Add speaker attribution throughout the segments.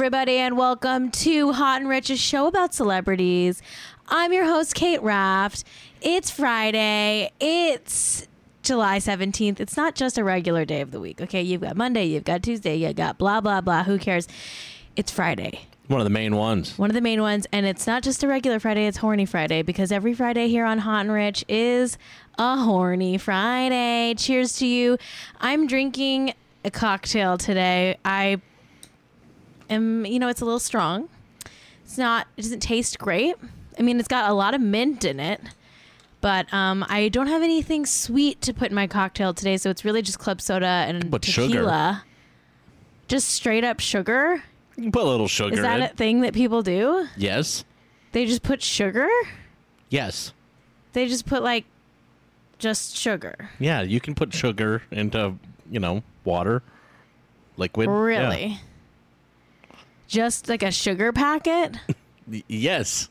Speaker 1: everybody, and welcome to Hot and Rich, a show about celebrities. I'm your host, Kate Raft. It's Friday. It's July 17th. It's not just a regular day of the week. Okay, you've got Monday, you've got Tuesday, you got blah, blah, blah. Who cares? It's Friday.
Speaker 2: One of the main ones.
Speaker 1: One of the main ones, and it's not just a regular Friday, it's Horny Friday because every Friday here on Hot and Rich is a Horny Friday. Cheers to you. I'm drinking a cocktail today. I am, you know, it's a little strong. It's not, it doesn't taste great. I mean, it's got a lot of mint in it, but um, I don't have anything sweet to put in my cocktail today, so it's really just club soda and
Speaker 2: But sugar.
Speaker 1: tequila. Just straight up sugar.
Speaker 2: You can put a little sugar
Speaker 1: Is that
Speaker 2: in.
Speaker 1: a thing that people do?
Speaker 2: Yes.
Speaker 1: They just put sugar?
Speaker 2: Yes.
Speaker 1: They just put like just sugar.
Speaker 2: Yeah, you can put sugar into, you know, water, liquid. Yeah.
Speaker 1: Just like a sugar packet?
Speaker 2: Yes.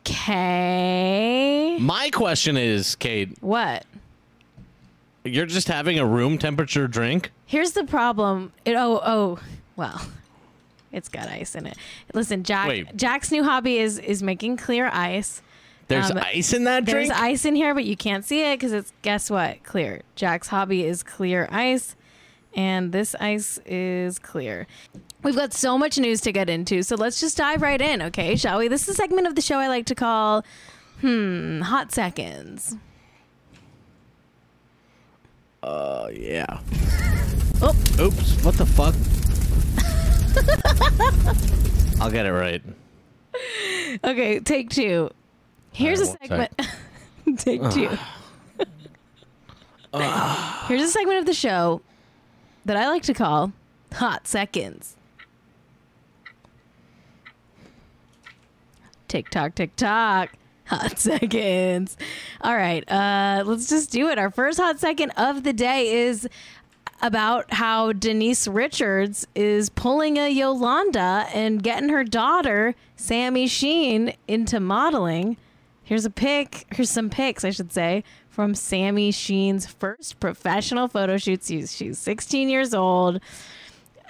Speaker 1: Okay.
Speaker 2: My question is, Kate,
Speaker 1: What?
Speaker 2: you're just having a room temperature drink?
Speaker 1: Here's the problem. It oh oh well. It's got ice in it. Listen, Jack
Speaker 2: Wait.
Speaker 1: Jack's new hobby is is making clear ice.
Speaker 2: There's
Speaker 1: Um,
Speaker 2: ice in that drink?
Speaker 1: There's ice in here, but you can't see it because it's guess what? Clear. Jack's hobby is clear ice, and this ice is clear. We've got so much news to get into, so let's just dive right in, okay? Shall we? This is a segment of the show I like to call, hmm, hot seconds.
Speaker 2: Uh, yeah.
Speaker 1: Oh.
Speaker 2: Oops. What the fuck? I'll get it right.
Speaker 1: Okay, take two. Here's
Speaker 2: All
Speaker 1: a segment. take two. Here's a segment of the show that I like to call hot seconds. Tick tock, tick tock. Hot seconds. All right, uh, let's just do it. Our first hot second of the day is about how Denise Richards is pulling a Yolanda and getting her daughter, Sami Sheen, into modeling. Here's a pic. Here's some pics, I should say, from Sami Sheen's first professional photo shoots. She's, she's 16 years old.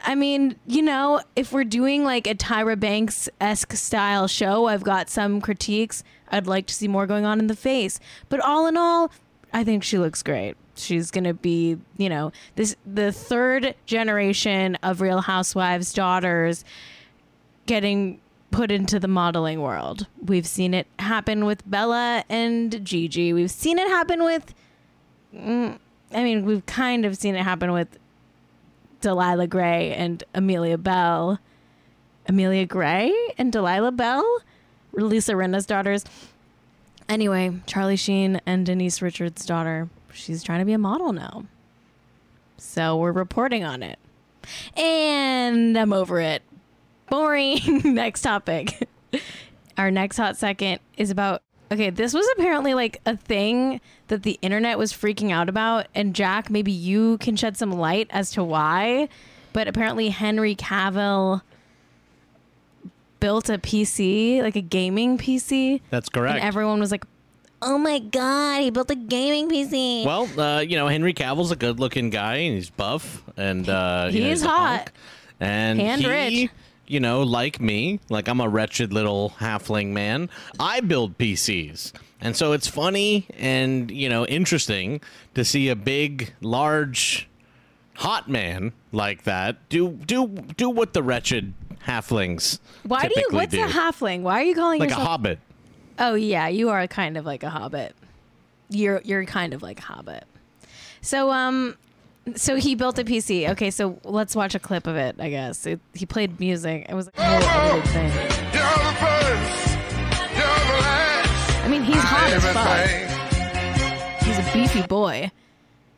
Speaker 1: I mean, you know, if we're doing like a Tyra Banks esque style show, I've got some critiques. I'd like to see more going on in the face. But all in all, I think she looks great. She's gonna be, you know, this the third generation of Real Housewives daughters getting put into the modeling world. We've seen it happen with Bella and Gigi. We've seen it happen with mm, I mean, we've kind of seen it happen with Delilah Gray and Amelia Bell. Amelia Gray and Delilah Belle? Lisa Rinna's daughters. Anyway, Charlie Sheen and Denise Richards' daughter. She's trying to be a model now. So we're reporting on it. And I'm over it. Boring. next topic. Our next hot second is about okay, this was apparently like a thing that the internet was freaking out about. And Jack, maybe you can shed some light as to why. But apparently, Henry Cavill built a PC, like a gaming PC.
Speaker 2: That's correct.
Speaker 1: And everyone was like, oh my God, he built a gaming PC.
Speaker 2: Well, uh, you know, Henry Cavill's a good-looking guy, and he's buff, and uh,
Speaker 1: He
Speaker 2: you know,
Speaker 1: is hot.
Speaker 2: And
Speaker 1: And
Speaker 2: he,
Speaker 1: rich.
Speaker 2: You know, like me, like I'm a wretched little halfling man. I build PCs, and so it's funny and you know interesting to see a big, large, hot man like that do do do what the wretched halflings
Speaker 1: Why do you, what's
Speaker 2: do.
Speaker 1: a halfling? Why are you calling
Speaker 2: like a hobbit.
Speaker 1: Oh yeah, you are kind of like a hobbit. You're you're kind of like a hobbit. So um, so he built a PC. Okay, so let's watch a clip of it. I guess it, he played music. It was like a whole edited thing.
Speaker 3: You're the first, you're the last.
Speaker 1: I mean, he's hot as fuck. He's a beefy boy.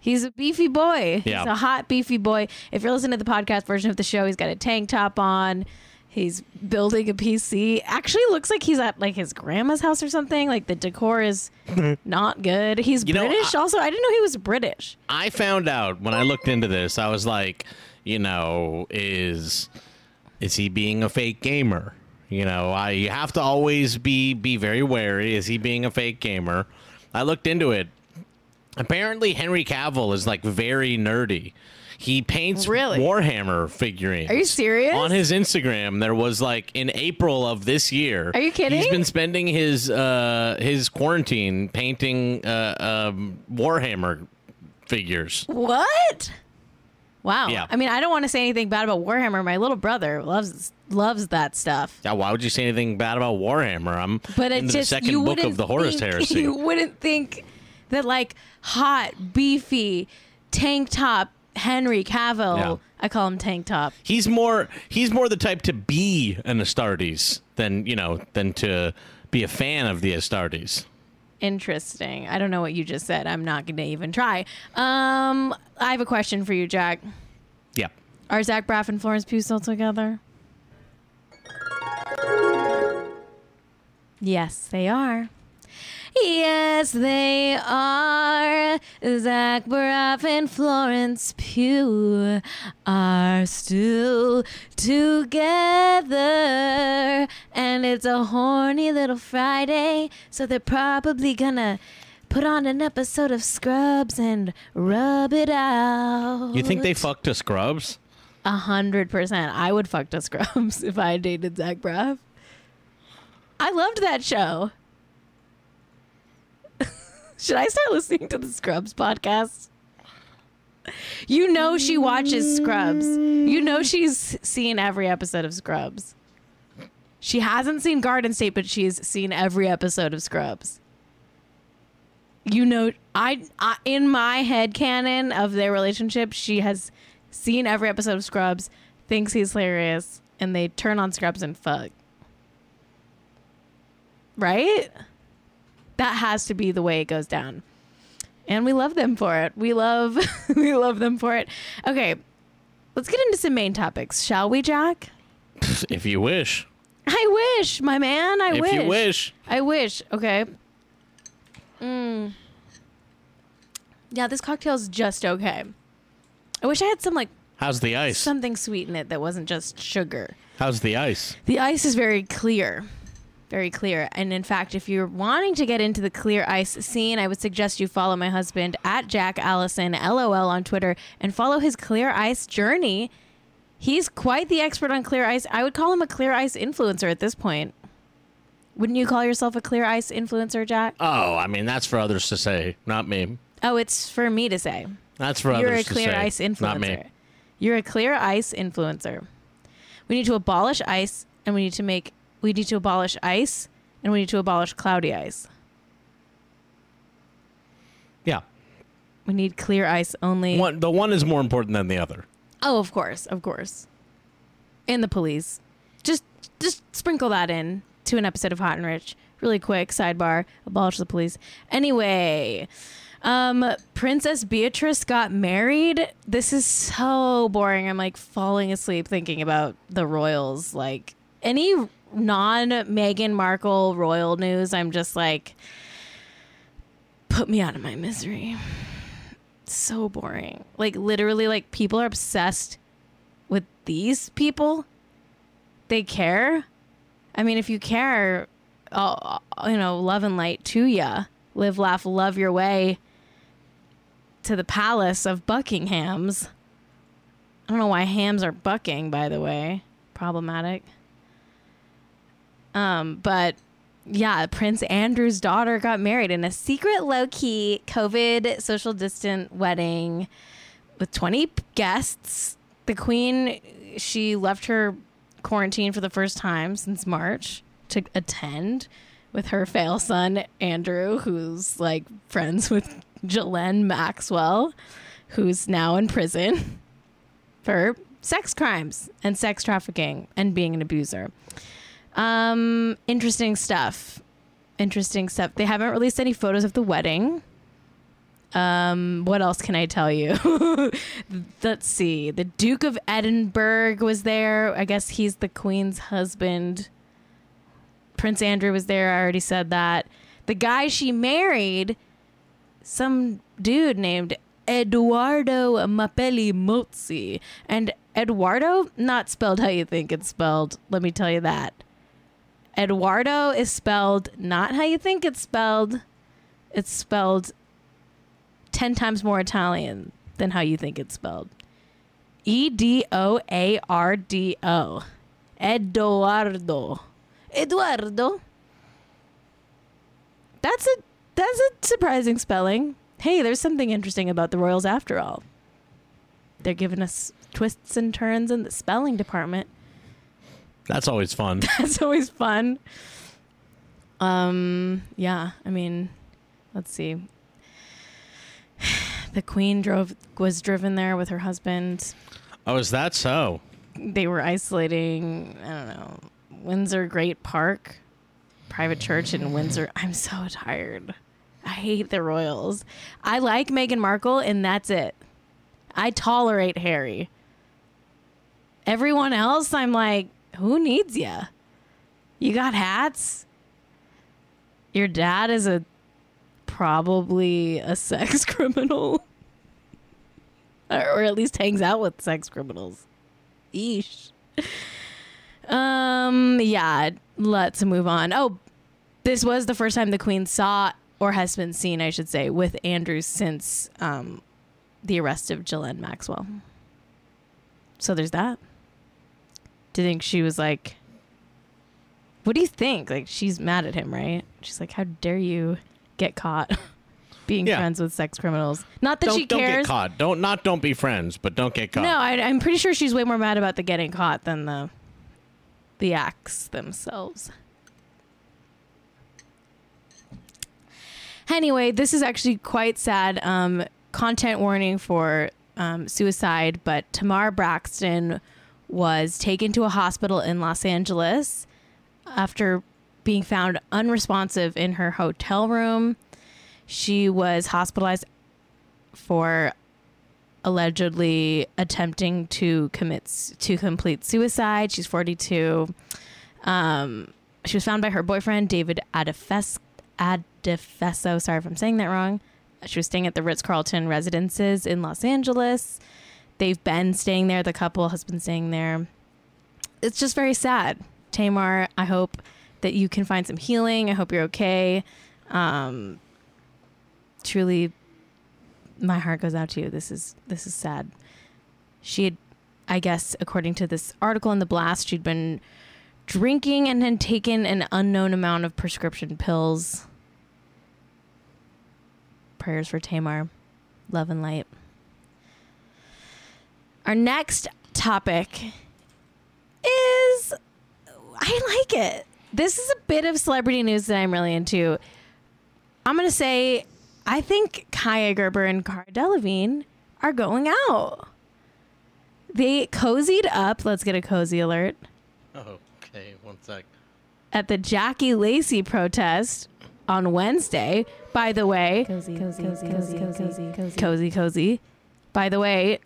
Speaker 1: He's a beefy boy.
Speaker 2: Yeah.
Speaker 1: He's a hot beefy boy. If you're listening to the podcast version of the show, he's got a tank top on. He's building a PC. Actually, looks like he's at like his grandma's house or something. Like the decor is not good. He's
Speaker 2: You know,
Speaker 1: British.
Speaker 2: I-
Speaker 1: also, I didn't know he was British.
Speaker 2: I found out when I looked into this, I was like, you know, is is he being a fake gamer? You know, I you have to always be be very wary. Is he being a fake gamer? I looked into it. Apparently, Henry Cavill is like very nerdy. He paints
Speaker 1: Really?
Speaker 2: Warhammer figurines.
Speaker 1: Are you serious?
Speaker 2: On his Instagram, there was like in April of this year.
Speaker 1: Are you kidding?
Speaker 2: He's been spending his uh his quarantine painting uh um Warhammer figures.
Speaker 1: What? Wow.
Speaker 2: Yeah.
Speaker 1: I mean, I don't want to say anything bad about Warhammer. My little brother loves loves that stuff.
Speaker 2: Yeah, why would you say anything bad about Warhammer? I'm
Speaker 1: But
Speaker 2: into
Speaker 1: it just
Speaker 2: the second
Speaker 1: you
Speaker 2: book of the Horus
Speaker 1: think,
Speaker 2: Heresy.
Speaker 1: You wouldn't think that like hot, beefy, tank top Henry Cavill.
Speaker 2: Yeah.
Speaker 1: I call him tank top.
Speaker 2: He's more he's more the type to be an Astartes than you know than to be a fan of the Astartes.
Speaker 1: Interesting. I don't know what you just said. I'm not going to even try. Um, I have a question for you, Jack.
Speaker 2: Yeah.
Speaker 1: Are Zach Braff and Florence Pugh still together? Yes, they are. Yes, they are. Zach Braff and Florence Pugh are still together. And it's a horny little Friday, so they're probably gonna put on an episode of Scrubs and rub it out.
Speaker 2: You think they fucked to Scrubs?
Speaker 1: A hundred percent. I would fuck to Scrubs if I dated Zach Braff. I loved that show. Should I start listening to the Scrubs podcast? You know she watches Scrubs. You know she's seen every episode of Scrubs. She hasn't seen Garden State, but she's seen every episode of Scrubs. You know, I, I in my head canon of their relationship, she has seen every episode of Scrubs, thinks he's hilarious, and they turn on Scrubs and fuck. Right? That has to be the way it goes down. And we love them for it. We love we love them for it. Okay. Let's get into some main topics, shall we, Jack?
Speaker 2: If you wish.
Speaker 1: I wish, my man. I
Speaker 2: if
Speaker 1: wish.
Speaker 2: If you wish.
Speaker 1: I wish. Okay. Mm. Yeah, this cocktail's just okay. I wish I had some like
Speaker 2: How's the ice?
Speaker 1: something sweet in it that wasn't just sugar.
Speaker 2: How's the ice?
Speaker 1: The ice is very clear. Very clear. And in fact, if you're wanting to get into the clear ice scene, I would suggest you follow my husband at Jack Allison, LOL on Twitter, and follow his clear ice journey. He's quite the expert on clear ice. I would call him a clear ice influencer at this point. Wouldn't you call yourself a clear ice influencer, Jack?
Speaker 2: Oh, I mean that's for others to say, not me.
Speaker 1: Oh, it's for me to say.
Speaker 2: That's for
Speaker 1: You're a
Speaker 2: others to
Speaker 1: clear ice influencer.
Speaker 2: not me.
Speaker 1: You're a clear ice influencer. We need to abolish ice and we need to make we need to abolish ice and we need to abolish cloudy ice.
Speaker 2: Yeah.
Speaker 1: We need clear ice only.
Speaker 2: One the one is more important than the other.
Speaker 1: Oh, of course, of course. And the police. Just just sprinkle that in to an episode of Hot and Rich. Really quick sidebar, abolish the police. Anyway, um Princess Beatrice got married. This is so boring. I'm like falling asleep thinking about the royals like any non Meghan Markle royal news. I'm just like put me out of my misery so boring. Like literally, like people are obsessed with these people. They care. I mean, if you care, uh, you know, love and light to ya. Live, laugh, love your way to the palace of Buckingham's. I don't know why hams are bucking, by the way. Problematic. Um, but yeah, Prince Andrew's daughter got married in a secret, low key, COVID social distant wedding with 20 guests. The Queen, she left her quarantine for the first time since March to attend with her fail son, Andrew, who's like friends with Ghislaine Maxwell, who's now in prison for sex crimes and sex trafficking and being an abuser. Um, interesting stuff. Interesting stuff. They haven't released any photos of the wedding. Um, what else can I tell you? Let's see. The Duke of Edinburgh was there. I guess he's the Queen's husband. Prince Andrew was there. I already said that. The guy she married, some dude named Eduardo Mapelli Mozzi. And Eduardo, not spelled how you think it's spelled. Let me tell you that. Eduardo is spelled not how you think it's spelled. It's spelled 10 times more Italian than how you think it's spelled. E D O A R D O. Eduardo. Eduardo. That's a that's a surprising spelling. Hey, there's something interesting about the Royals after all. They're giving us twists and turns in the spelling department.
Speaker 2: That's always fun.
Speaker 1: That's always fun. Um, yeah, I mean, let's see. The queen drove was driven there with her husband.
Speaker 2: oh, is that so?
Speaker 1: They were isolating, I don't know, Windsor Great Park, private church in Windsor. I'm so tired. I hate the royals. I like Meghan Markle and that's it. I tolerate Harry. Everyone else, I'm like, who needs you? You got hats? Your dad is a probably a sex criminal. or, at least hangs out with sex criminals. Eesh. Um yeah, let's move on. Oh, this was the first time the queen saw or has been seen, I should say, with Andrew since um the arrest of Ghislaine Maxwell. So there's that. Do you think she was like what do you think? Like she's mad at him, right? She's like, "How dare you get caught being
Speaker 2: Yeah.
Speaker 1: friends with sex criminals?" Not that
Speaker 2: Don't,
Speaker 1: she
Speaker 2: don't
Speaker 1: cares.
Speaker 2: get caught. Don't not don't be friends, but don't get caught.
Speaker 1: No, I, I'm pretty sure she's way more mad about the getting caught than the the acts themselves. Anyway, this is actually quite sad. Um, content warning for um, suicide, but Tamar Braxton was taken to a hospital in Los Angeles after being found unresponsive in her hotel room. She was hospitalized for allegedly attempting to commit to complete suicide. She's 42. Um, she was found by her boyfriend David Adefes- Adefeso. Sorry if I'm saying that wrong. She was staying at the Ritz Carlton residences in Los Angeles. They've been staying there. The couple has been staying there. It's just very sad. Tamar, I hope that you can find some healing. I hope you're okay. Um, truly my heart goes out to you. This is this is sad. She had, I guess, according to this article in the blast, she'd been drinking and had taken an unknown amount of prescription pills. Prayers for Tamar. Love and light. Our next topic is I like it. This is a bit of celebrity news that I'm really into. I'm gonna say I think Kaia Gerber and Cara Delevingne are going out. They cozied up. Let's get a cozy alert
Speaker 2: Oh, okay, one sec.
Speaker 1: at the Jackie Lacey protest on Wednesday. By the way,
Speaker 4: Cozy, cozy, cozy, cozy, cozy, cozy.
Speaker 1: cozy, cozy. By the way,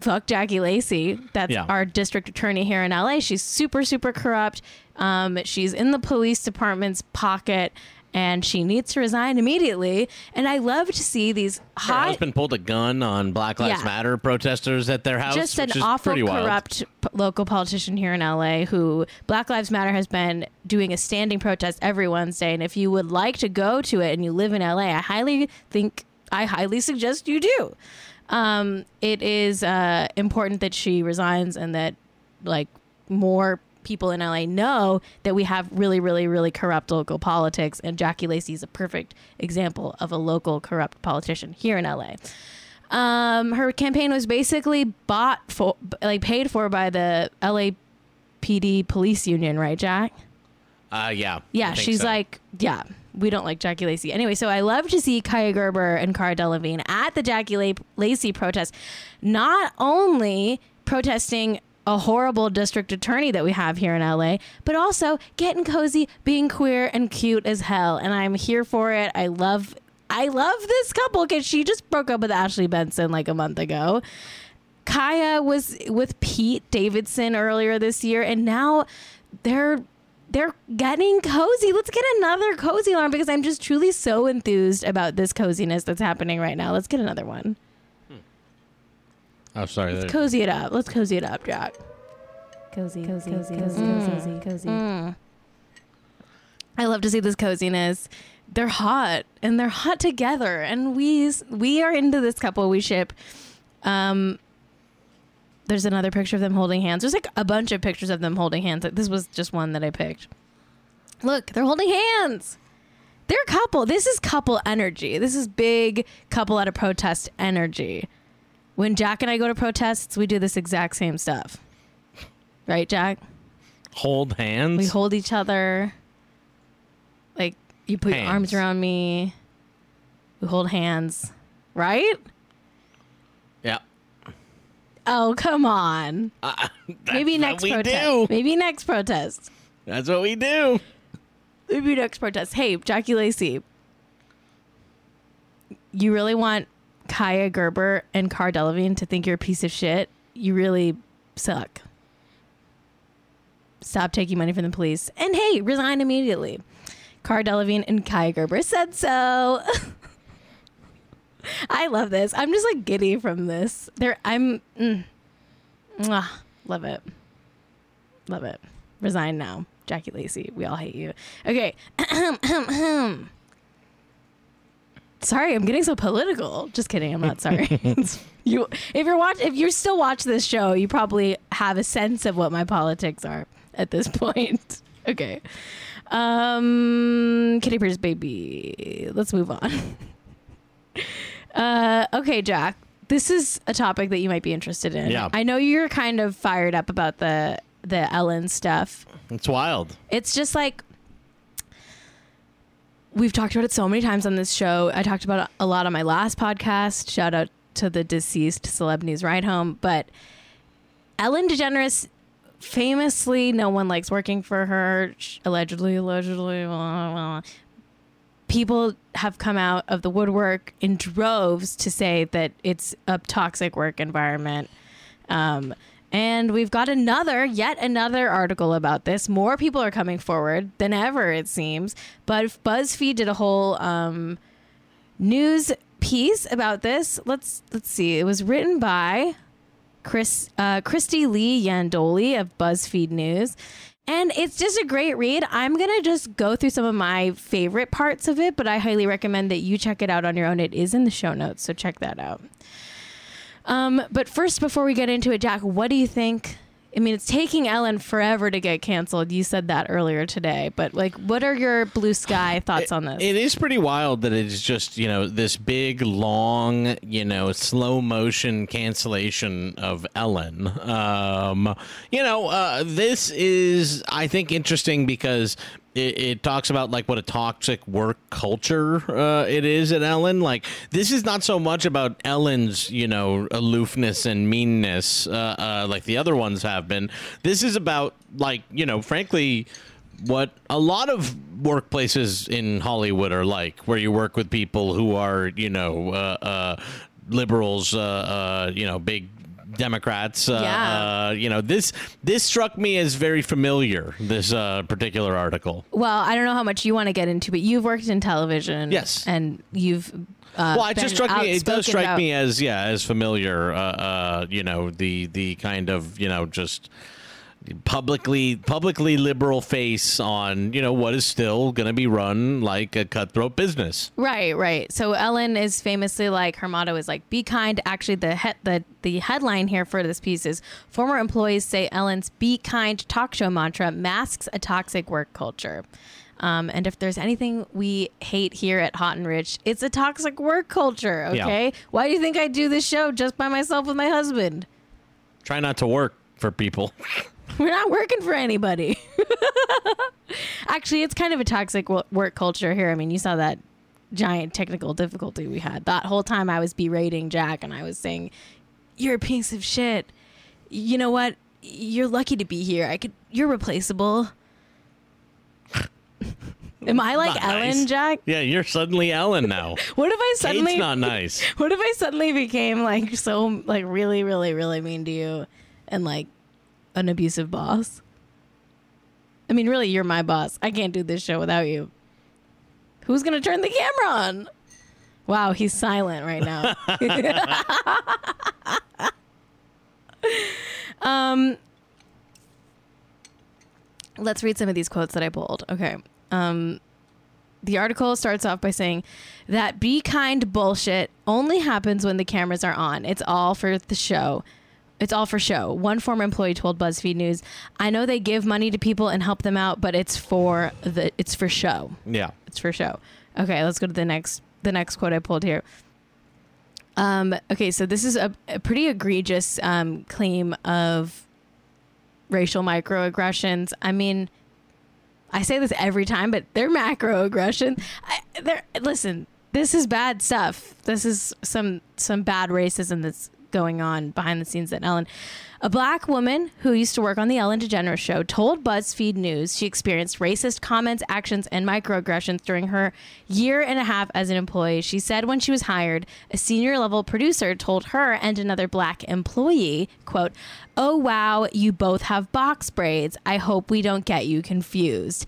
Speaker 1: fuck Jackie Lacey. That's
Speaker 2: Yeah.
Speaker 1: our district attorney here in LA. She's super, super corrupt. Um, she's in the police department's pocket. And she needs to resign immediately. And I love to see these
Speaker 2: hot.
Speaker 1: Her
Speaker 2: husband pulled a gun on Black Lives
Speaker 1: Yeah.
Speaker 2: Matter protesters at their house.
Speaker 1: just an awful corrupt p- local politician here in LA who Black Lives Matter has been doing a standing protest every Wednesday and if you would like to go to it and you live in LA I highly think I highly suggest you do um, it is uh, important that she resigns and that like more people in LA know that we have really really really corrupt local politics and Jackie Lacey is a perfect example of a local corrupt politician here in LA um, her campaign was basically bought for, like paid for by the LAPD police union, right, Jack?
Speaker 2: Uh, yeah.
Speaker 1: Yeah, she's
Speaker 2: so.
Speaker 1: like, yeah, we don't like Jackie Lacey. Anyway, so I love to see Kaia Gerber and Cara Delevingne at the Jackie La- Lacey protest, not only protesting a horrible district attorney that we have here in LA, but also getting cozy, being queer and cute as hell. And I'm here for it. I love I love this couple because she just broke up with Ashley Benson like a month ago. Kaia was with Pete Davidson earlier this year, and now they're they're getting cozy. Let's get another cozy alarm because I'm just truly so enthused about this coziness that's happening right now. Let's get another one.
Speaker 2: Oh, sorry. Let's
Speaker 1: Cozy it up. Let's cozy it up, Jack.
Speaker 4: Cozy, cozy, cozy, cozy, cozy, cozy.
Speaker 1: Mm. I love to see this coziness. They're hot and they're hot together, and we we are into this couple. We ship. Um, there's another picture of them holding hands. There's like a bunch of pictures of them holding hands. Like, This was just one that I picked. Look, they're holding hands. They're a couple. This is couple energy. This is big couple at a protest energy. When Jack and I go to protests, we do this exact same stuff. Right, Jack?
Speaker 2: Hold hands.
Speaker 1: We hold each other. Like you put your arms around me. We hold hands. Right? Oh, come on.
Speaker 2: Uh, that's
Speaker 1: Maybe next protest.
Speaker 2: do.
Speaker 1: Maybe next protest.
Speaker 2: That's what we do.
Speaker 1: Maybe next protest. Hey, Jackie Lacey. You really want Kaia Gerber and Cara Delevingne to think you're a piece of shit? You really suck. Stop taking money from the police. And hey, resign immediately. Cara Delevingne and Kaia Gerber said so. I love this. I'm just like giddy from this. There, I'm. Mm, Mwah. love it. Love it. Resign now, Jackie Lacey. We all hate you. Okay. sorry, I'm getting so political. Just kidding. I'm not sorry. you, if you're watch, if you still watch this show, you probably have a sense of what my politics are at this point. okay. Um, Kitty Purse baby. Let's move on. Uh, okay, Jack. This is a topic that you might be interested in.
Speaker 2: Yeah.
Speaker 1: I know you're kind of fired up about the the Ellen stuff.
Speaker 2: It's wild.
Speaker 1: It's just like we've talked about it so many times on this show. I talked about it a lot on my last podcast. Shout out to the deceased celeb news ride home. But Ellen DeGeneres, famously, no one likes working for her. Allegedly, allegedly, blah, blah, blah. People have come out of the woodwork in droves to say that it's a toxic work environment. Um, and we've got another, yet another article about this. More people are coming forward than ever, it seems. But BuzzFeed did a whole um, news piece about this. Let's let's see. It was written by Chris uh, Krystie Lee Yandoli of BuzzFeed News. And it's just a great read. I'm going to just go through some of my favorite parts of it, but I highly recommend that you check it out on your own. It is in the show notes, so check that out. Um, but first, before we get into it, Jack, what do you think? I mean, it's taking Ellen forever to get canceled. You said that earlier today, but like, what are your blue sky thoughts on this?
Speaker 2: It is pretty wild that it's just, you know, this big, long, you know, slow motion cancellation of Ellen. Um, you know, uh, this is, I think, interesting because it, it talks about like what a toxic work culture uh, it is at Ellen. Like, this is not so much about Ellen's, you know, aloofness and meanness uh, uh, like the other ones have been. This is about, like, you know, frankly, what a lot of workplaces in Hollywood are like, where you work with people who are, you know, uh, uh, liberals, uh, you know, big Democrats. Uh,
Speaker 1: Yeah.
Speaker 2: uh, you know, this this struck me as very familiar. This uh, particular article.
Speaker 1: well, I don't know how much you want to get into, but you've worked in television.
Speaker 2: Yes.
Speaker 1: And you've. Uh,
Speaker 2: well, it just struck me. It does strike
Speaker 1: about-
Speaker 2: me as yeah, as familiar. Uh, uh, you know, the the kind of you know just publicly publicly liberal face on you know what is still going to be run like a cutthroat business.
Speaker 1: Right, right. So Ellen is famously like her motto is like be kind. Actually, the he- the the headline here for this piece is former employees say Ellen's "Be Kind" talk show mantra masks a toxic work culture. Um, and if there's anything we hate here at Hot and Rich, it's a toxic work culture.
Speaker 2: Yeah.
Speaker 1: Okay, why do you think I do this show just by myself with my husband?
Speaker 2: Try not to work for people.
Speaker 1: We're not working for anybody. Actually, it's kind of a toxic work culture here. I mean, you saw that giant technical difficulty we had. That whole time I was berating Jack and I was saying, "You're a piece of shit." You know what? You're lucky to be here. I could you're replaceable. Am I like
Speaker 2: Not
Speaker 1: Ellen,
Speaker 2: nice.
Speaker 1: Jack?
Speaker 2: Yeah, you're suddenly Ellen now.
Speaker 1: What if I suddenly
Speaker 2: Kate's not nice.
Speaker 1: What if I suddenly became like so like really really really mean to you and like an abusive boss? I mean, really, you're my boss. I can't do this show without you. Who's gonna turn the camera on? Wow, he's silent right now. um, let's read some of these quotes that I pulled. Okay. Um, the article starts off by saying that be kind bullshit only happens when the cameras are on. It's all for the show. It's all for show. One former employee told BuzzFeed News, "I know they give money to people and help them out, but it's for the it's for show.
Speaker 2: Yeah.
Speaker 1: It's for show." Okay, let's go to the next the next quote I pulled here. Um, okay, so this is a, a pretty egregious um, claim of racial microaggressions. I mean, I say this every time, but they're macroaggression. I, they're listen. This is bad stuff. This is some some bad racism that's going on behind the scenes at Ellen. A black woman who used to work on the Ellen DeGeneres show told BuzzFeed News she experienced racist comments, actions, and microaggressions during her year and a half as an employee. She said when she was hired, a senior level producer told her and another black employee, quote, "Oh wow, you both have box braids. I hope we don't get you confused."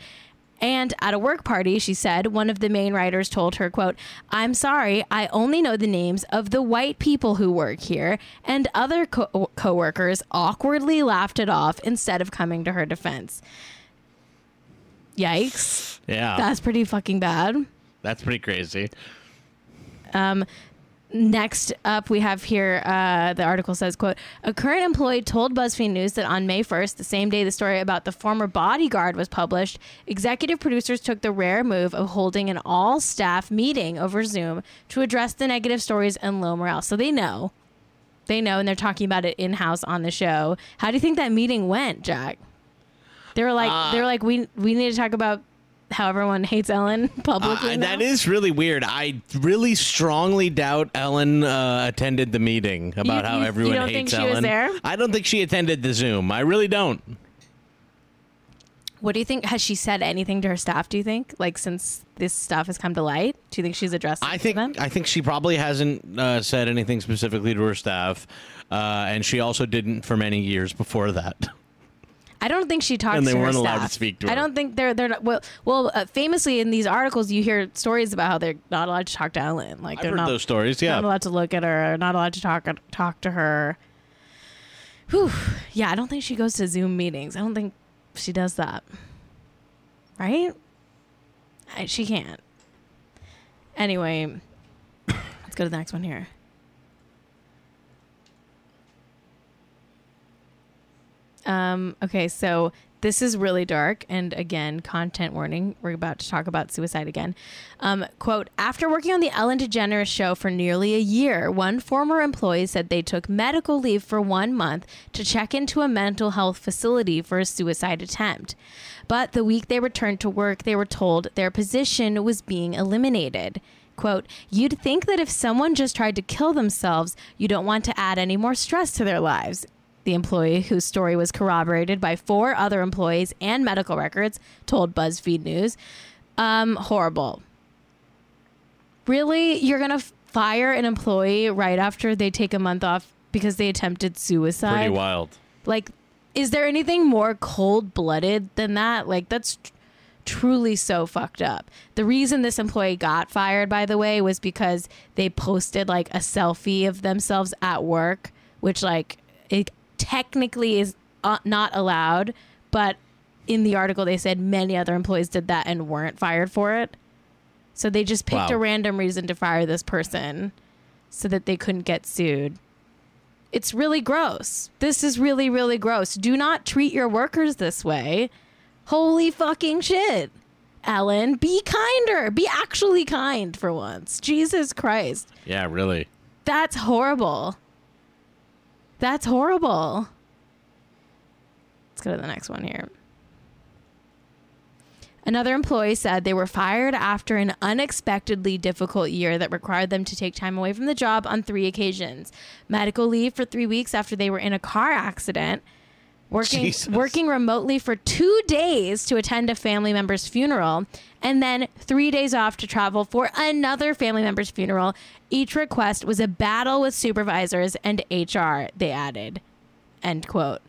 Speaker 1: And at a work party, she said, one of the main writers told her, quote, I'm sorry, I only know the names of the white people who work here. And other co- coworkers awkwardly laughed it off instead of coming to her defense. Yikes.
Speaker 2: Yeah.
Speaker 1: That's pretty fucking bad.
Speaker 2: That's pretty crazy.
Speaker 1: Um, Next up, we have here uh, the article says, "quote A current employee told BuzzFeed News that on May 1st, the same day the story about the former bodyguard was published, executive producers took the rare move of holding an all-staff meeting over Zoom to address the negative stories and low morale. So they know, they know, and they're talking about it in house on the show. How do you think that meeting went, Jack? They were like,
Speaker 2: Uh,
Speaker 1: they were like, we we need to talk about how everyone hates Ellen publicly.
Speaker 2: Uh, that is really weird. I really strongly doubt Ellen uh, attended the meeting about
Speaker 1: You-
Speaker 2: how
Speaker 1: you-
Speaker 2: everyone
Speaker 1: you don't
Speaker 2: hates
Speaker 1: think she
Speaker 2: Ellen.
Speaker 1: was there?
Speaker 2: I don't think she attended the Zoom. I really don't.
Speaker 1: What do you think? Has she said anything to her staff? Do you think, like, since this stuff has come to light, do you think she's addressed?
Speaker 2: I think
Speaker 1: them?
Speaker 2: I think she probably hasn't uh, said anything specifically to her staff, uh, and she also didn't for many years before that.
Speaker 1: I don't think she talks.
Speaker 2: To And they
Speaker 1: to
Speaker 2: weren't allowed to speak to her.
Speaker 1: I don't think they're they're not, well. Well, uh, famously in these articles, you hear stories about how they're not allowed to talk to Ellen. Like
Speaker 2: I've
Speaker 1: they're
Speaker 2: heard
Speaker 1: not
Speaker 2: those stories. Yeah,
Speaker 1: not allowed to look at her, not allowed to talk talk to her. Whew. Yeah, I don't think she goes to Zoom meetings. I don't think she does that. Right? I, she can't. Anyway, let's go to the next one here. Um, okay, so this is really dark. And again, content warning. We're about to talk about suicide again. Um, quote After working on the Ellen DeGeneres show for nearly a year, one former employee said they took medical leave for one month to check into a mental health facility for a suicide attempt. But the week they returned to work, they were told their position was being eliminated. Quote, you'd think that if someone just tried to kill themselves, you don't want to add any more stress to their lives. The employee, whose story was corroborated by four other employees and medical records, told BuzzFeed News. Um, horrible. Really? You're going to fire an employee right after they take a month off because they attempted suicide?
Speaker 2: pretty wild.
Speaker 1: Like, is there anything more cold blooded than that? Like, that's tr- truly so fucked up. The reason this employee got fired, by the way, was because they posted like a selfie of themselves at work, which, like, it technically is uh, not allowed. But in the article, they said many other employees did that and weren't fired for it. So they just picked
Speaker 2: Wow.
Speaker 1: a random reason to fire this person so that they couldn't get sued. It's really gross. This is really, really gross. Do not treat your workers this way. Holy fucking shit. Ellen, be kinder. Be actually kind for once. Jesus Christ.
Speaker 2: Yeah, really.
Speaker 1: That's horrible. That's horrible. Let's go to the next one here. Another employee said they were fired after an unexpectedly difficult year that required them to take time away from the job on three occasions. Medical leave for three weeks after they were in a car accident, working
Speaker 2: Jesus.
Speaker 1: working remotely for two days to attend a family member's funeral, and then three days off to travel for another family member's funeral. Each request was a battle with supervisors and HR. They added, end quote.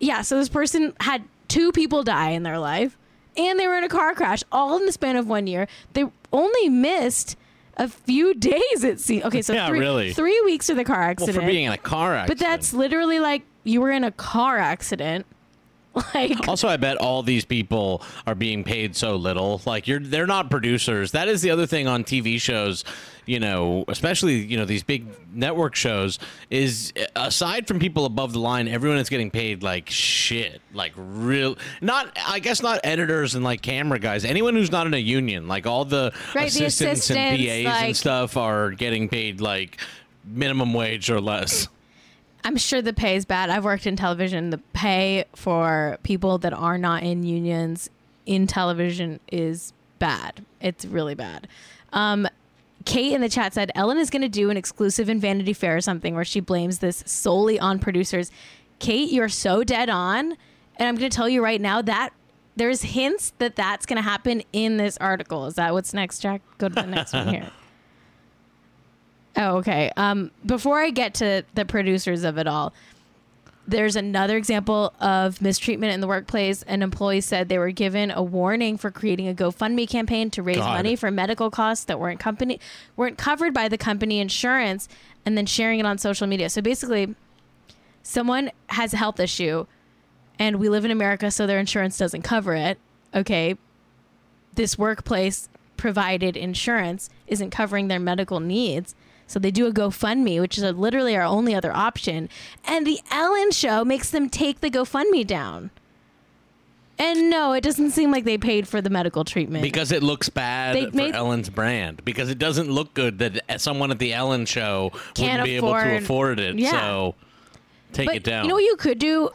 Speaker 1: Yeah, so this person had two people die in their life, and they were in a car crash all in the span of one year. They only missed a few days. It seems. Okay, so
Speaker 2: Yeah,
Speaker 1: three,
Speaker 2: really.
Speaker 1: three weeks of the car
Speaker 2: Well,
Speaker 1: accident.
Speaker 2: for being in a car accident.
Speaker 1: But that's literally like you were in a car accident Like,
Speaker 2: Also, I bet all these people are being paid so little. Like you're, they're not producers. That is the other thing on TV shows. You know, especially you know these big network shows. Is aside from people above the line, everyone is getting paid like shit. Like real, not I guess not editors and like camera guys. Anyone who's not in a union, like all the
Speaker 1: Right, the
Speaker 2: assistants, and
Speaker 1: assistants,
Speaker 2: PAs
Speaker 1: like-
Speaker 2: and stuff, are getting paid like minimum wage or less.
Speaker 1: I'm sure the pay is bad. I've worked in television. The pay for people that are not in unions in television is bad. It's really bad. Um, Kate in the chat said Ellen is going to do an exclusive in Vanity Fair or something where she blames this solely on producers. Kate, you're so dead on, and I'm going to tell you right now that there's hints that that's going to happen in this article. Is that what's next, Jack? Go to the next one here. Oh, okay. Um, before I get to the producers of it all, there's another example of mistreatment in the workplace. An employee said they were given a warning for creating a GoFundMe campaign to raise
Speaker 2: God.
Speaker 1: money for medical costs that weren't company weren't covered by the company insurance, and then sharing it on social media. So basically, someone has a health issue, and we live in America, so their insurance doesn't cover it. Okay, this workplace provided insurance isn't covering their medical needs. So they do a GoFundMe, which is a, literally our only other option. And the Ellen show makes them take the GoFundMe down. And no, it doesn't seem like they paid for the medical treatment.
Speaker 2: Because it looks bad
Speaker 1: They
Speaker 2: for
Speaker 1: made-
Speaker 2: Ellen's brand. Because it doesn't look good that someone at the Ellen show
Speaker 1: Can't
Speaker 2: wouldn't be able to
Speaker 1: afford-
Speaker 2: afford it.
Speaker 1: Yeah.
Speaker 2: So take
Speaker 1: but
Speaker 2: it down.
Speaker 1: you know what you could do?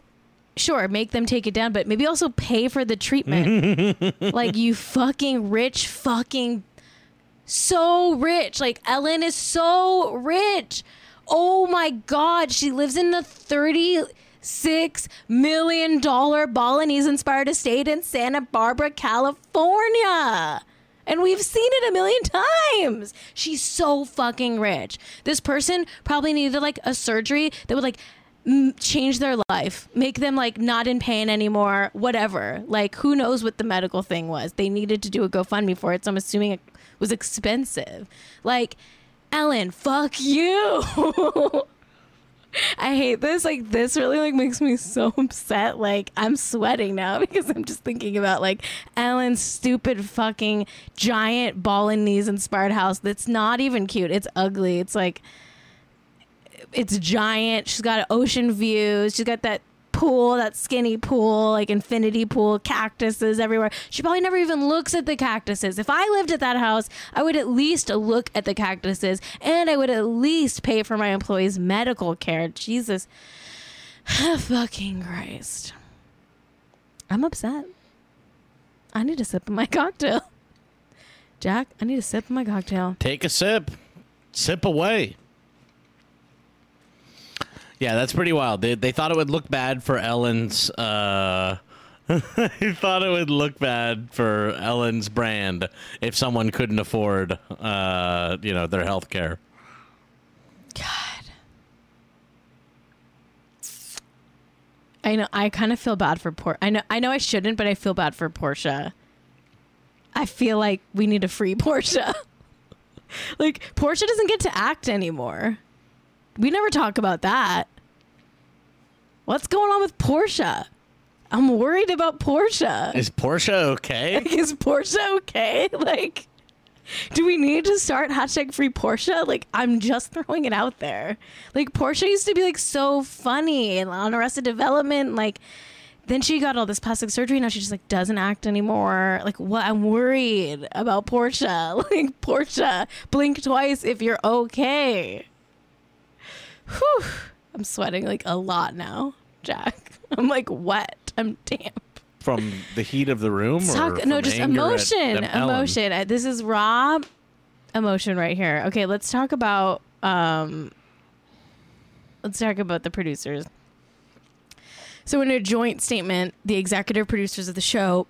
Speaker 1: Sure, make them take it down, but maybe also pay for the treatment. like you fucking rich fucking so rich. Like Ellen is so rich. Oh my god, she lives in the 36 million dollar Balinese inspired estate in Santa Barbara, California. And we've seen it a million times. She's so fucking rich. This person probably needed like a surgery that would like m- change their life, make them like not in pain anymore, whatever. Like who knows what the medical thing was. They needed to do a GoFundMe for it, so I'm assuming it was expensive. Like Ellen, fuck you. I hate this. Like this really like makes me so upset. Like I'm sweating now because I'm just thinking about like Ellen's stupid fucking giant Balinese inspired house that's not even cute. It's ugly. It's like it's giant. She's got ocean views. She's got that pool, that skinny pool, like infinity pool, cactuses everywhere. She probably never even looks at the cactuses. If I lived at that house, I would at least look at the cactuses and I would at least pay for my employees' medical care. Jesus. Fucking Christ. I'm upset. I need a sip of my cocktail. Jack, I need a sip of my cocktail.
Speaker 2: Take a sip. Sip away. Yeah, that's pretty wild. They, they thought it would look bad for Ellen's. Uh, they thought it would look bad for Ellen's brand if someone couldn't afford, uh, you know, their health care.
Speaker 1: God. I know. I kind of feel bad for Por. I know. I know. I shouldn't, but I feel bad for Portia. I feel like we need to free Portia. like Portia doesn't get to act anymore. We never talk about that. What's going on with Portia? I'm worried about Portia.
Speaker 2: Is Portia okay?
Speaker 1: Like, Is Portia okay? Like, do we need to start hashtag free Portia? Like, I'm just throwing it out there. Like, Portia used to be like so funny and on Arrested Development. Like, then she got all this plastic surgery. Now she just like doesn't act anymore. Like, what? I'm worried about Portia. Like, Portia, blink twice if you're okay. Whew. I'm sweating like a lot now, Jack. I'm like wet. I'm damp.
Speaker 2: From the heat of the room?
Speaker 1: Talk, no, just emotion. Emotion. Uh, This is raw emotion right here. Okay, let's talk about um let's talk about the producers. So in a joint statement, the executive producers of the show,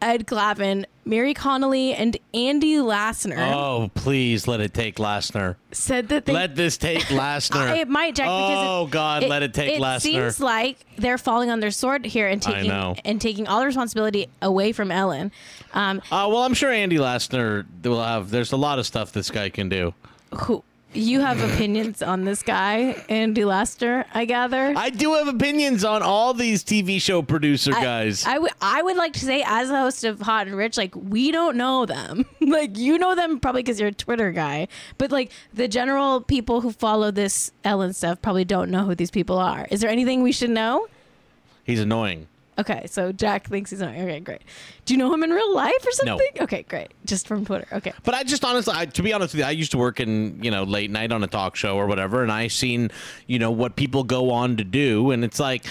Speaker 1: Ed Glavin, Mary Connolly, and Andy Lassner
Speaker 2: Oh, please let it take Lassner.
Speaker 1: said that they
Speaker 2: let this take Lassner.
Speaker 1: It might, Jack. because
Speaker 2: Oh,
Speaker 1: it,
Speaker 2: God, let it take
Speaker 1: It
Speaker 2: Lassner.
Speaker 1: seems like they're falling on their sword here and taking and taking all the responsibility away from Ellen. Um,
Speaker 2: Uh, well, I'm sure Andy Lassner will have. There's a lot of stuff this guy can do.
Speaker 1: who you have opinions on this guy, Andy Lassner, I gather.
Speaker 2: I do have opinions on all these TV show producer guys.
Speaker 1: I would I would like to say as a host of Hot and Rich, like we don't know them. like you know them probably because you're a Twitter guy, but like the general people who follow this Ellen stuff probably don't know who these people are. Is there anything we should know?
Speaker 2: He's annoying.
Speaker 1: Okay, so Jack thinks he's not. Okay, great. Do you know him in real life or something? No. Okay, great. Just from Twitter. Okay.
Speaker 2: But I just honestly, I, to be honest with you, I used to work in you know late night on a talk show or whatever, and I seen you know what people go on to do, and it's like.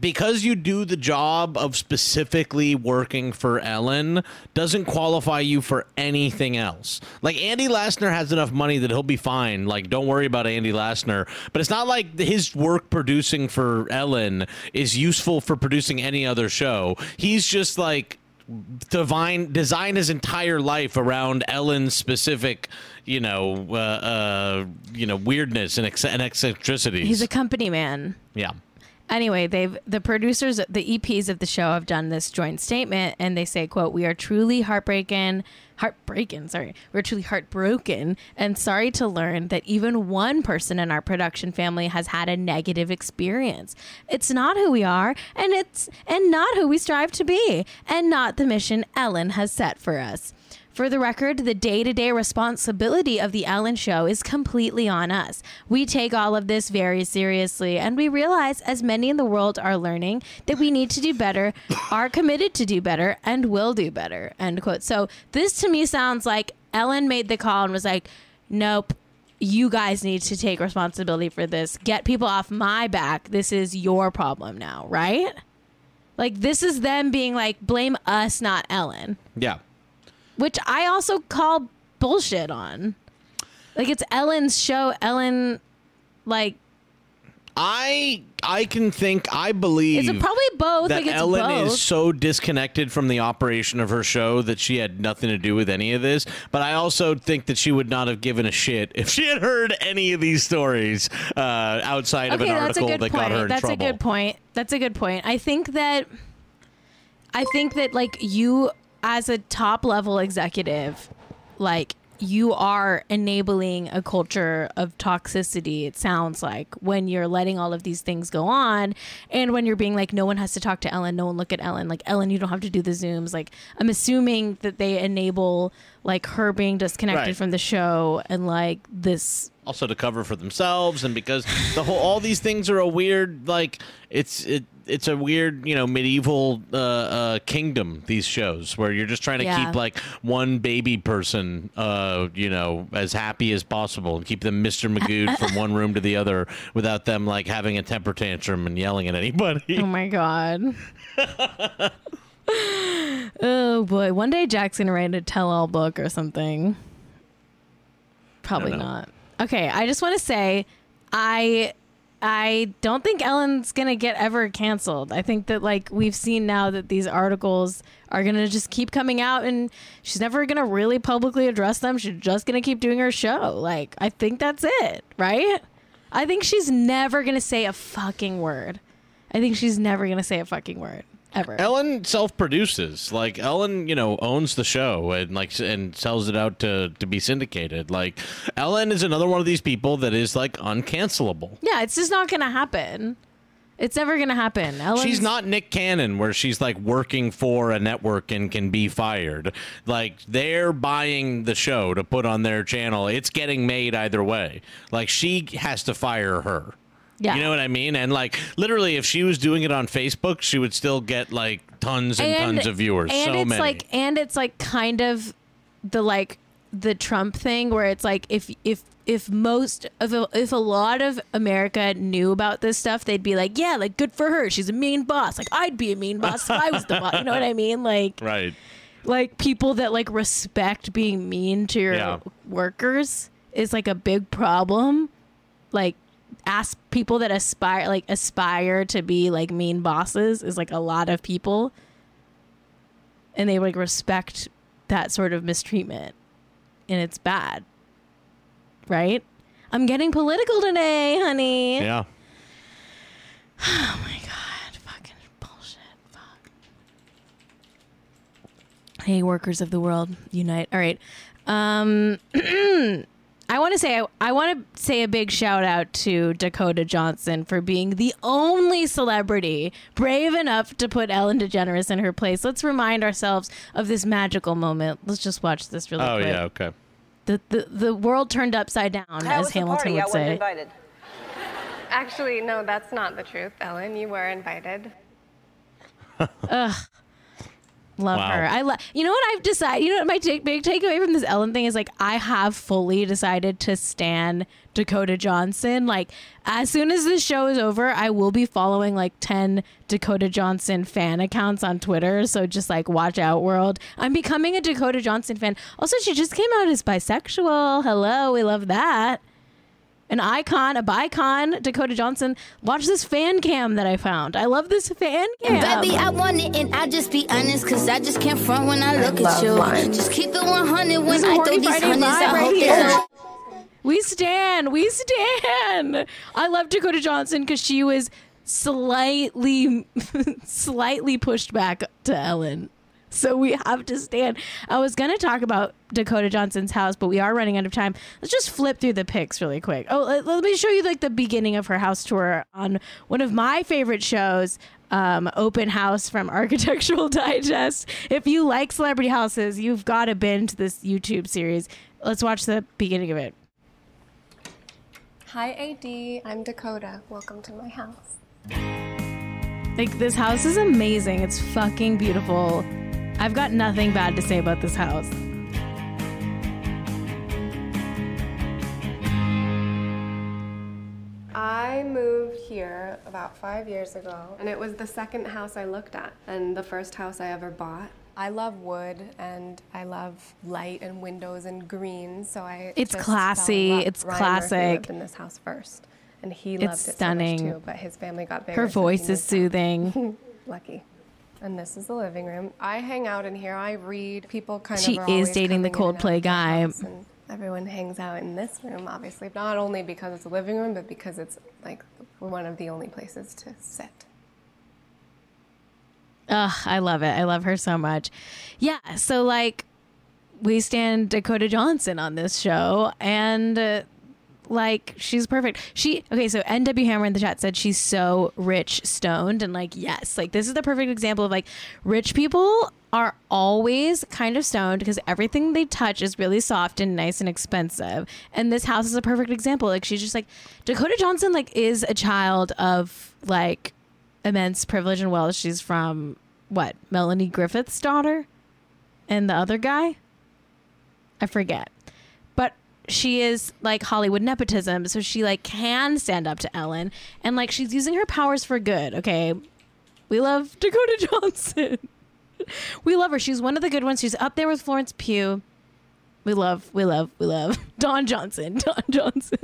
Speaker 2: Because you do the job of specifically working for Ellen doesn't qualify you for anything else. Like Andy Lassner has enough money that he'll be fine. Like don't worry about Andy Lassner. But it's not like his work producing for Ellen is useful for producing any other show. He's just like divine design his entire life around Ellen's specific, you know, uh, uh, you know, weirdness and, ecc- and eccentricities.
Speaker 1: He's a company man.
Speaker 2: yeah.
Speaker 1: Anyway, they've the producers, the EPs of the show have done this joint statement, and they say, "quote We are truly heartbroken, heartbreaking. Sorry, we're truly heartbroken, and sorry to learn that even one person in our production family has had a negative experience. It's not who we are, and it's and not who we strive to be, and not the mission Ellen has set for us." For the record, the day to day responsibility of The Ellen Show is completely on us. We take all of this very seriously, and we realize, as many in the world are learning, that we need to do better, are committed to do better, and will do better. End quote. So, this to me sounds like Ellen made the call and was like, nope. You guys need to take responsibility for this. Get people off my back. This is your problem now, right? Like, this is them being like, blame us, not Ellen
Speaker 2: Yeah.
Speaker 1: Which I also call bullshit on. Like it's Ellen's show. Ellen, like,
Speaker 2: I I can think I believe
Speaker 1: is it probably both?
Speaker 2: that
Speaker 1: like it's
Speaker 2: Ellen
Speaker 1: both.
Speaker 2: is so disconnected from the operation of her show that she had nothing to do with any of this. But I also think that she would not have given a shit if she had heard any of these stories uh, outside of an article that
Speaker 1: point.
Speaker 2: got her in
Speaker 1: that's
Speaker 2: trouble.
Speaker 1: a good point. That's a good point. I think that, I think that like you as a top level executive, like you are enabling a culture of toxicity it sounds like when you're letting all of these things go on and when you're being like no one has to talk to ellen no one look at ellen like ellen you don't have to do the zooms like i'm assuming that they enable like her being disconnected
Speaker 2: Right.
Speaker 1: from the show and like this
Speaker 2: also to cover for themselves and because the whole all these things are a weird like it's it it's a weird you know medieval uh, uh kingdom these shows where you're just trying to
Speaker 1: Yeah.
Speaker 2: keep like one baby person uh you know as happy as possible and keep them mr magoo from one room to the other without them like having a temper tantrum and yelling at anybody
Speaker 1: Oh my god. oh boy. One day Jack's gonna write a tell all book or something. Probably not. Okay, I just wanna say I I don't think Ellen's gonna get ever canceled. I think that like we've seen now that these articles are gonna just keep coming out and she's never gonna really publicly address them. She's just gonna keep doing her show. Like I think that's it, right? I think she's never gonna say a fucking word. I think she's never gonna say a fucking word ever.
Speaker 2: Ellen self-produces. Like Ellen, you know, owns the show and like and sells it out to to be syndicated. Like Ellen is another one of these people that is like uncancelable.
Speaker 1: yeah, it's just not gonna happen. It's never gonna happen. Ellen's,
Speaker 2: She's not Nick Cannon, where she's like working for a network and can be fired. Like they're buying the show to put on their channel. It's getting made either way. Like she has to fire her.
Speaker 1: Yeah.
Speaker 2: You know what I mean? And like literally, if she was doing it on Facebook, she would still get like tons and, tons of viewers.
Speaker 1: And
Speaker 2: so
Speaker 1: it's
Speaker 2: many.
Speaker 1: like, and it's like kind of the like the Trump thing where it's like if if if most of a, if a lot of America knew about this stuff, they'd be like, yeah, like good for her. She's a mean boss. Like I'd be a mean boss if I was the boss. You know what I mean? Like
Speaker 2: right.
Speaker 1: like people that like respect being mean to your
Speaker 2: Yeah.
Speaker 1: workers is like a big problem. Like ask people that aspire like aspire to be like mean bosses is like a lot of people. And they like respect that sort of mistreatment. And it's bad. Right? I'm getting political today honey.
Speaker 2: Yeah.
Speaker 1: oh my god. Fucking bullshit. Fuck. Hey workers of the world unite. All right. Um I want to say I want to say a big shout out to Dakota Johnson for being the only celebrity brave enough to put Ellen DeGeneres in her place. Let's remind ourselves of this magical moment. Let's just watch this really
Speaker 2: Oh
Speaker 1: quick.
Speaker 2: yeah, okay.
Speaker 1: The, the the world turned upside down,
Speaker 5: How
Speaker 1: as Hamilton
Speaker 5: party?
Speaker 1: would
Speaker 5: I
Speaker 1: say.
Speaker 5: invited.
Speaker 6: Actually, no, that's not the truth, Ellen. You were invited.
Speaker 1: Love
Speaker 2: Wow.
Speaker 1: her. I love. You know what I've decided. You know what my take, big takeaway from this Ellen thing is like I have fully decided to stan Dakota Johnson. Like as soon as this show is over, I will be following like ten Dakota Johnson fan accounts on Twitter. So just like watch out, world. I'm becoming a Dakota Johnson fan. Also, she just came out as bisexual. Hello, we love that. An icon, a bicon, Dakota Johnson. Watch this fan cam that I found. I love this fan cam.
Speaker 7: Baby, I want it, and I just be honest, cause I just can't front when I look
Speaker 6: love
Speaker 7: at you.
Speaker 6: lines.
Speaker 7: Just keep it 100 when
Speaker 1: This
Speaker 7: I throw these hundreds.
Speaker 1: vibe
Speaker 7: I
Speaker 1: right here. We stand. We stand. I love Dakota Johnson because she was slightly, slightly pushed back to Ellen. So we have to stand. I was gonna talk about Dakota Johnson's house, but we are running out of time. Let's just flip through the pics really quick. Oh, let, let me show you like the beginning of her house tour on one of my favorite shows, um, Open House from Architectural Digest. If you like celebrity houses, you've got to binge this YouTube series. Let's watch the beginning of it.
Speaker 6: Hi, AD. I'm Dakota. Welcome to my house.
Speaker 1: Like this house is amazing. It's fucking beautiful. I've got nothing bad to say about this house.
Speaker 6: I moved here about five years ago, and it was the second house I looked at, and the first house I ever bought. I love wood, and I love light and windows and green, so I.
Speaker 1: It's
Speaker 6: just fell in
Speaker 1: classy, it's
Speaker 6: Ryan Murphy
Speaker 1: classic.
Speaker 6: lived in this house first, and he loved
Speaker 1: It's
Speaker 6: it
Speaker 1: stunning.
Speaker 6: so much too. But his family got bigger.
Speaker 1: Her
Speaker 6: so he
Speaker 1: voice is soothing.
Speaker 6: Lucky. And this is the living room. I hang out in here. I read. People kind
Speaker 1: She
Speaker 6: of. She
Speaker 1: is dating the
Speaker 6: coming in and out
Speaker 1: Coldplay guy.
Speaker 6: Everyone hangs out in this room, obviously. Not only because it's a living room, but because it's like one of the only places to sit.
Speaker 1: Ugh, I love it. I love her so much. Yeah, so like we stand Dakota Johnson on this show and uh, like she's perfect. She okay, so NW Hammer in the chat said she's so rich stoned and like yes, like this is the perfect example of like rich people are always kind of stoned because everything they touch is really soft and nice and expensive. And this house is a perfect example. Like she's just like Dakota Johnson like is a child of like immense privilege and wealth. She's from what? Melanie Griffith's daughter? And the other guy? I forget. But she is like Hollywood nepotism, so she like can stand up to Ellen and like she's using her powers for good, okay? We love Dakota Johnson. we love her. She's one of the good ones. She's up there with Florence Pugh. We love, we love, we love Don Johnson. Don Johnson.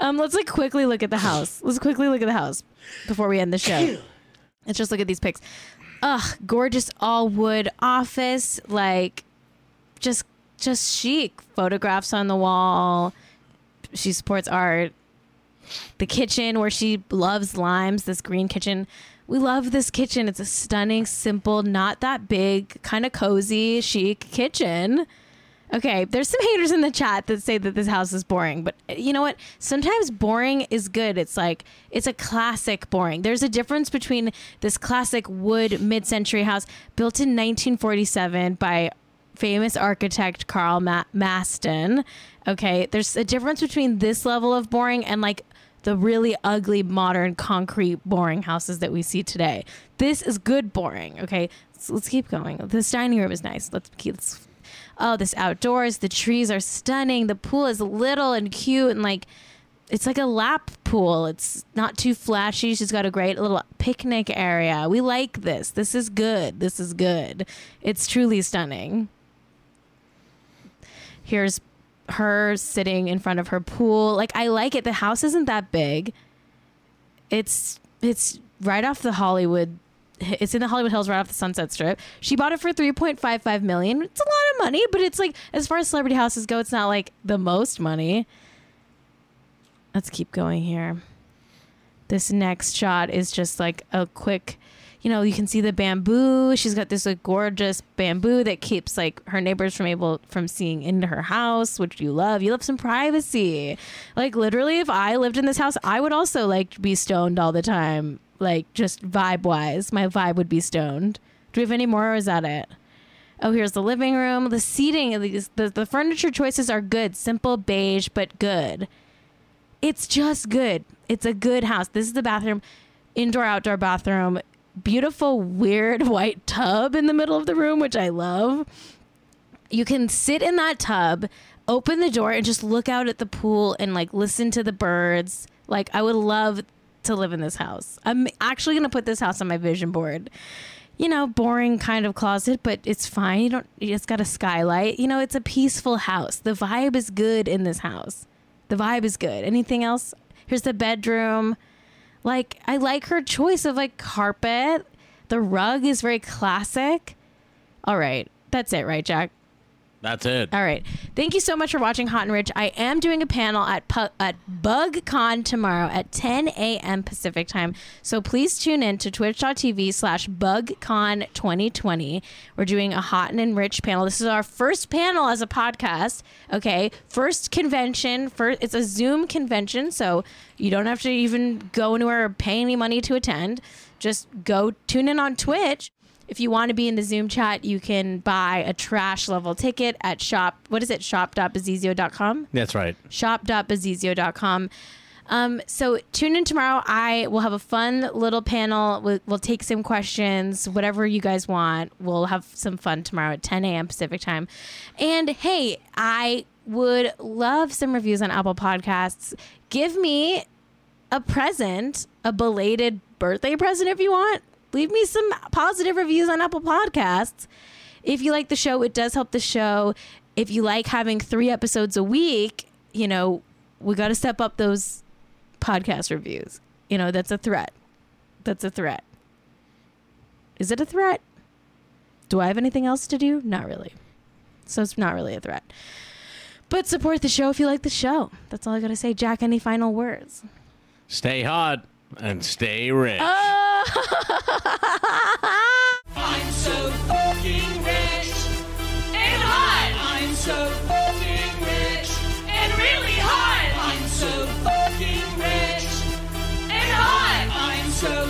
Speaker 1: Um, let's like quickly look at the house. Let's quickly look at the house before we end the show. Let's just look at these pics. Ugh, gorgeous all wood office, like just just chic. Photographs on the wall. She supports art. The kitchen where she loves limes, this green kitchen. We love this kitchen. It's a stunning, simple, not that big, kind of cozy, chic kitchen. Okay, there's some haters in the chat that say that this house is boring, but uh, you know what? Sometimes boring is good. It's like it's a classic boring. There's a difference between this classic wood mid-century house built in 1947 by famous architect Carl Ma- Maston. Okay, there's a difference between this level of boring and like the really ugly modern concrete boring houses that we see today. This is good boring. Okay, so let's keep going. This dining room is nice. Let's keep. Let's, oh, this outdoors. The trees are stunning. The pool is little and cute and like. It's like a lap pool. It's not too flashy. She's got a great little picnic area. We like this. This is good. This is good. It's truly stunning. Here's her sitting in front of her pool. Like I like it. The house isn't that big. It's it's right off the Hollywood. It's in the Hollywood Hills, right off the Sunset Strip. She bought it for three point five five million. It's a lot of money, but it's like as far as celebrity houses go, it's not like the most money. Let's keep going here. this next shot is just like a quick you know you can see the bamboo she's got this like gorgeous bamboo that keeps like her neighbors from able from seeing into her house which you love you love some privacy like literally if i lived in this house i would also like be stoned all the time like just vibe wise my vibe would be stoned do we have any more or is that it Oh, here's the living room. The seating, the, the, the furniture choices are good. Simple, beige, but good. It's just good. It's a good house. This is the bathroom, indoor, outdoor bathroom. Beautiful, weird white tub in the middle of the room, which I love. You can sit in that tub, open the door, and just look out at the pool and like listen to the birds. Like, I would love to live in this house. I'm actually going to put this house on my vision board you know, boring kind of closet, but it's fine. You don't. It's got a skylight. You know, it's a peaceful house. The vibe is good in this house. The vibe is good. Anything else? Here's the bedroom. Like I like her choice of like carpet. The rug is very classic. All right, that's it, right, Jack?
Speaker 2: That's it.
Speaker 1: All right. Thank you so much for watching Hot and Rich. I am doing a panel at Pu- at BugCon tomorrow at 10 a.m. Pacific time. So please tune in to twitch.tv slash BugCon 2020. We're doing a Hot and Rich panel. This is our first panel as a podcast. Okay. First convention. First, it's a Zoom convention. So you don't have to even go anywhere or pay any money to attend. Just go tune in on Twitch. If you want to be in the Zoom chat, you can buy a trash level ticket at shop. What is it? Shop.bazizio.com?
Speaker 2: That's right.
Speaker 1: Shop.bazizio.com. Um, so tune in tomorrow. I will have a fun little panel. We'll, we'll take some questions, whatever you guys want. We'll have some fun tomorrow at 10 a.m. Pacific time. And hey, I would love some reviews on Apple Podcasts. Give me a present, a belated birthday present if you want. Leave me some positive reviews on Apple Podcasts. If you like the show, it does help the show. If you like having three episodes a week, you know, we got to step up those podcast reviews. You know, that's a threat. That's a threat. Is it a threat? Do I have anything else to do? Not really. So it's not really a threat. But support the show if you like the show. That's all I got to say. Jack, any final words?
Speaker 2: Stay hot and stay rich.
Speaker 1: Oh.
Speaker 5: I'm so fucking rich and hot. I'm so fucking rich and really hot. I'm so fucking rich and hot. I'm so